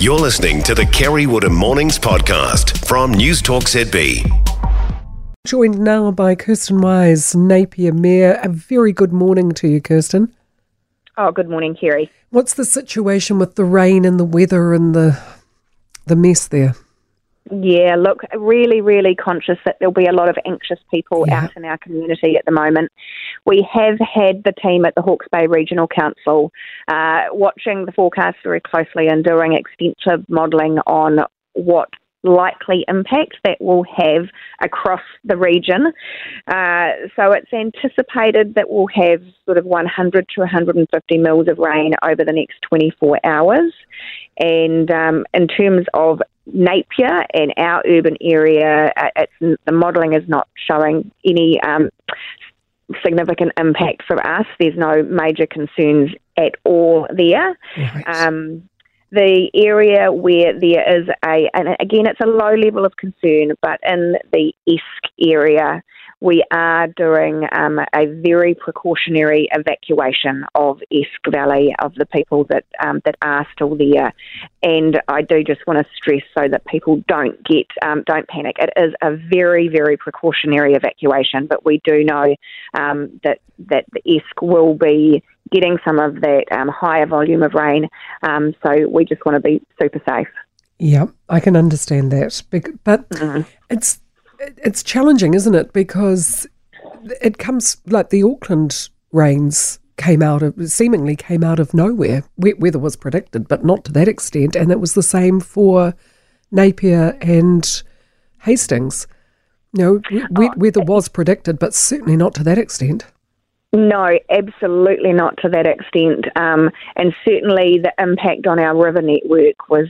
You're listening to the Kerry Woodham Mornings podcast from News Talk ZB. Joined now by Kirsten Wise, Napier Mayor. A very good morning to you, Kirsten. Oh, good morning, Kerry. What's the situation with the rain and the weather and the the mess there? Yeah, look, really, really conscious that there'll be a lot of anxious people yeah. out in our community at the moment. We have had the team at the Hawke's Bay Regional Council uh, watching the forecast very closely and doing extensive modelling on what likely impact that will have across the region. Uh, so it's anticipated that we'll have sort of 100 to 150 mils of rain over the next 24 hours. And um, in terms of Napier and our urban area, uh, the modelling is not showing any um, significant impact for us. There's no major concerns at all there. Right. Um, the area where there is a, and again, it's a low level of concern, but in the Esk area, we are doing um, a very precautionary evacuation of Esk Valley of the people that um, that are still there, and I do just want to stress so that people don't get um, don't panic. It is a very very precautionary evacuation, but we do know um, that that the Esk will be getting some of that um, higher volume of rain. Um, so we just want to be super safe. Yeah, I can understand that, but mm. it's it's challenging, isn't it? Because it comes like the Auckland rains came out of seemingly came out of nowhere. Wet Weather was predicted, but not to that extent, and it was the same for Napier and Hastings. You know, oh, weather was predicted, but certainly not to that extent. No, absolutely not to that extent. Um, and certainly the impact on our river network was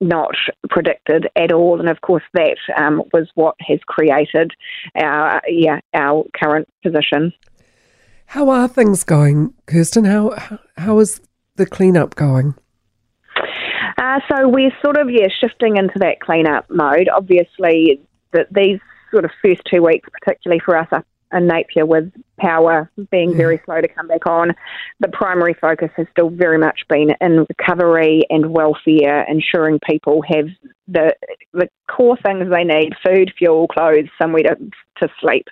not predicted at all. And of course, that um, was what has created our, yeah, our current position. How are things going, Kirsten? How, how is the cleanup going? Uh, so we're sort of yeah shifting into that cleanup mode. Obviously, that these sort of first two weeks, particularly for us up in Napier with power being very mm. slow to come back on, the primary focus has still very much been in recovery and welfare, ensuring people have the the core things they need: food, fuel, clothes, somewhere to to sleep.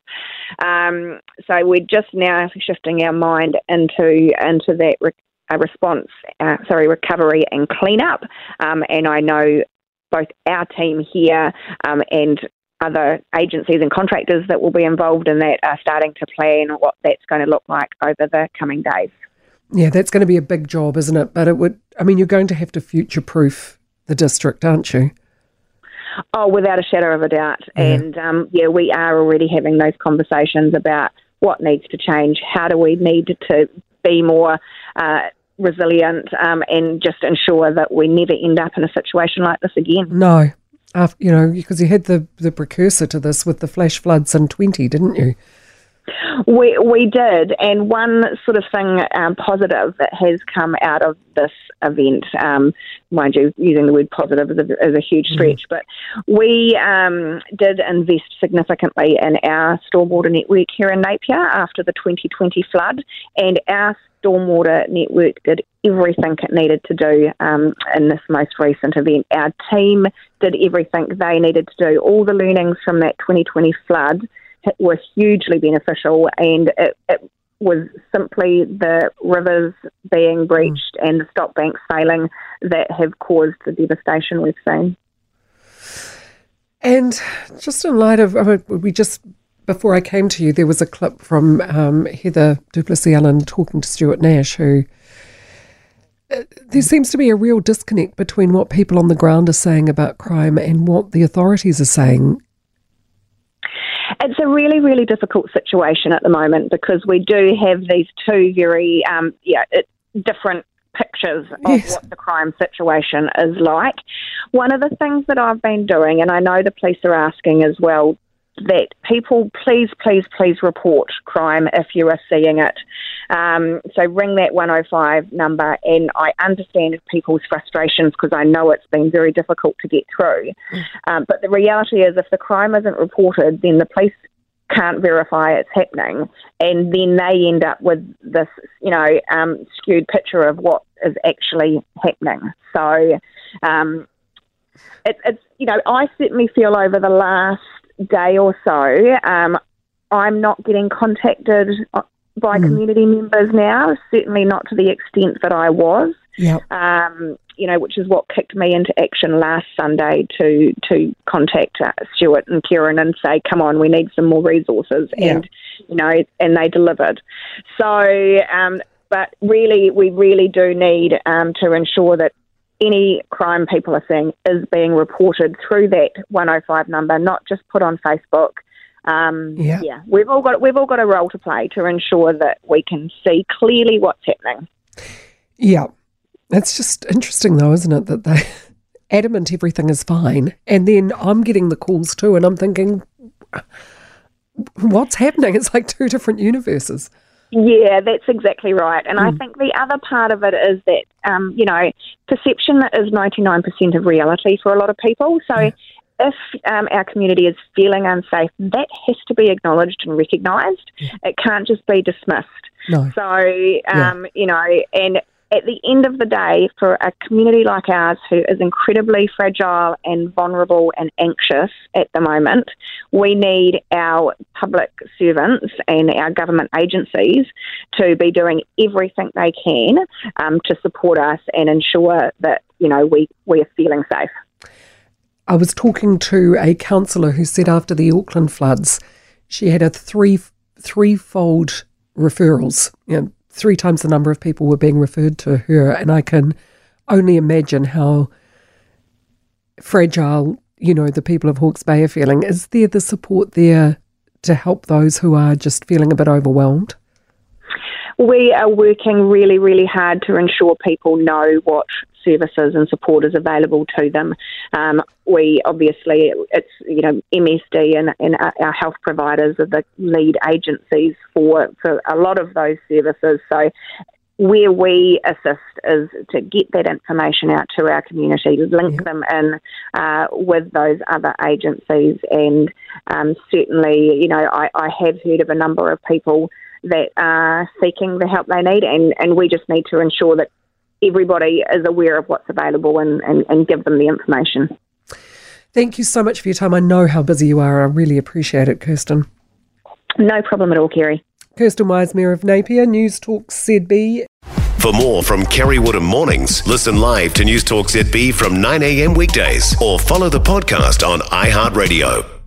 Um, so we're just now shifting our mind into into that. Re- response, uh, sorry, recovery and cleanup. Um, and I know both our team here um, and other agencies and contractors that will be involved in that are starting to plan what that's going to look like over the coming days. Yeah, that's going to be a big job, isn't it? But it would, I mean, you're going to have to future proof the district, aren't you? Oh, without a shadow of a doubt. Yeah. And um, yeah, we are already having those conversations about what needs to change. How do we need to be more uh, resilient um, and just ensure that we never end up in a situation like this again? No, after, you know, because you had the, the precursor to this with the flash floods in 20, didn't you? We we did, and one sort of thing um, positive that has come out of this event, um, mind you, using the word positive is a, is a huge mm. stretch, mm. but we um, did invest significantly in our stormwater network here in Napier after the 2020 flood, and our stormwater network did everything it needed to do um, in this most recent event. Our team did everything they needed to do. All the learnings from that 2020 flood were hugely beneficial, and it, it was simply the rivers being breached mm. and the stop banks failing that have caused the devastation we've seen. And just in light of, I mean, we just before I came to you, there was a clip from um, Heather du Plessis-Allen talking to Stuart Nash, who uh, there seems to be a real disconnect between what people on the ground are saying about crime and what the authorities are saying. It's a really, really difficult situation at the moment because we do have these two very, um, yeah, it, different pictures of yes. what the crime situation is like. One of the things that I've been doing, and I know the police are asking as well, that people please, please, please report crime if you are seeing it. Um, so ring that 105 number, and I understand people's frustrations because I know it's been very difficult to get through. Mm. Um, but the reality is, if the crime isn't reported, then the police can't verify it's happening, and then they end up with this, you know, um, skewed picture of what is actually happening. So, um, it, it's you know, I certainly feel over the last day or so, um, I'm not getting contacted by mm. community members now. Certainly not to the extent that I was. Yeah. Um, you know, which is what kicked me into action last Sunday to to contact uh, Stuart and Kieran and say, "Come on, we need some more resources," yeah. and you know, and they delivered. So, um, but really, we really do need um, to ensure that any crime people are seeing is being reported through that 105 number, not just put on Facebook. Um, yeah. yeah, we've all got we've all got a role to play to ensure that we can see clearly what's happening. Yeah, it's just interesting, though, isn't it, that they adamant everything is fine, and then I'm getting the calls too, and I'm thinking, what's happening? It's like two different universes. Yeah, that's exactly right. And mm. I hmm. think the other part of it is that, um, you know, perception is 99% of reality for a lot of people. So yeah. If um, our community is feeling unsafe, that has to be acknowledged and recognised. Yeah. It can't just be dismissed. No. So, um, yeah. you know, and at the end of the day, for a community like ours who is incredibly fragile and vulnerable and anxious at the moment, we need our public servants and our government agencies to be doing everything they can um, to support us and ensure that, you know, we, we are feeling safe. I was talking to a counsellor who said after the Auckland floods, she had a three threefold referrals. You know, three times the number of people were being referred to her, and I can only imagine how fragile, you know, the people of Hawke's Bay are feeling. Is there the support there to help those who are just feeling a bit overwhelmed? We are working really, really hard to ensure people know what services and support is available to them. Um, we obviously, it's you know MSD and, and our health providers are the lead agencies for for a lot of those services. So where we assist is to get that information out to our community, link them in uh, with those other agencies, and um, certainly, you know, I, I, have heard of a number of people that are seeking the help they need, and, and we just need to ensure that everybody is aware of what's available and, and, and give them the information. Thank you so much for your time. I know how busy you are. I really appreciate it, Kirsten. No problem at all, Kerry. Kirsten Wise, Mayor of Napier, News Talk ZB. For more from Kerry Woodham Mornings, listen live to News Talk ZB from 9am weekdays or follow the podcast on iHeartRadio.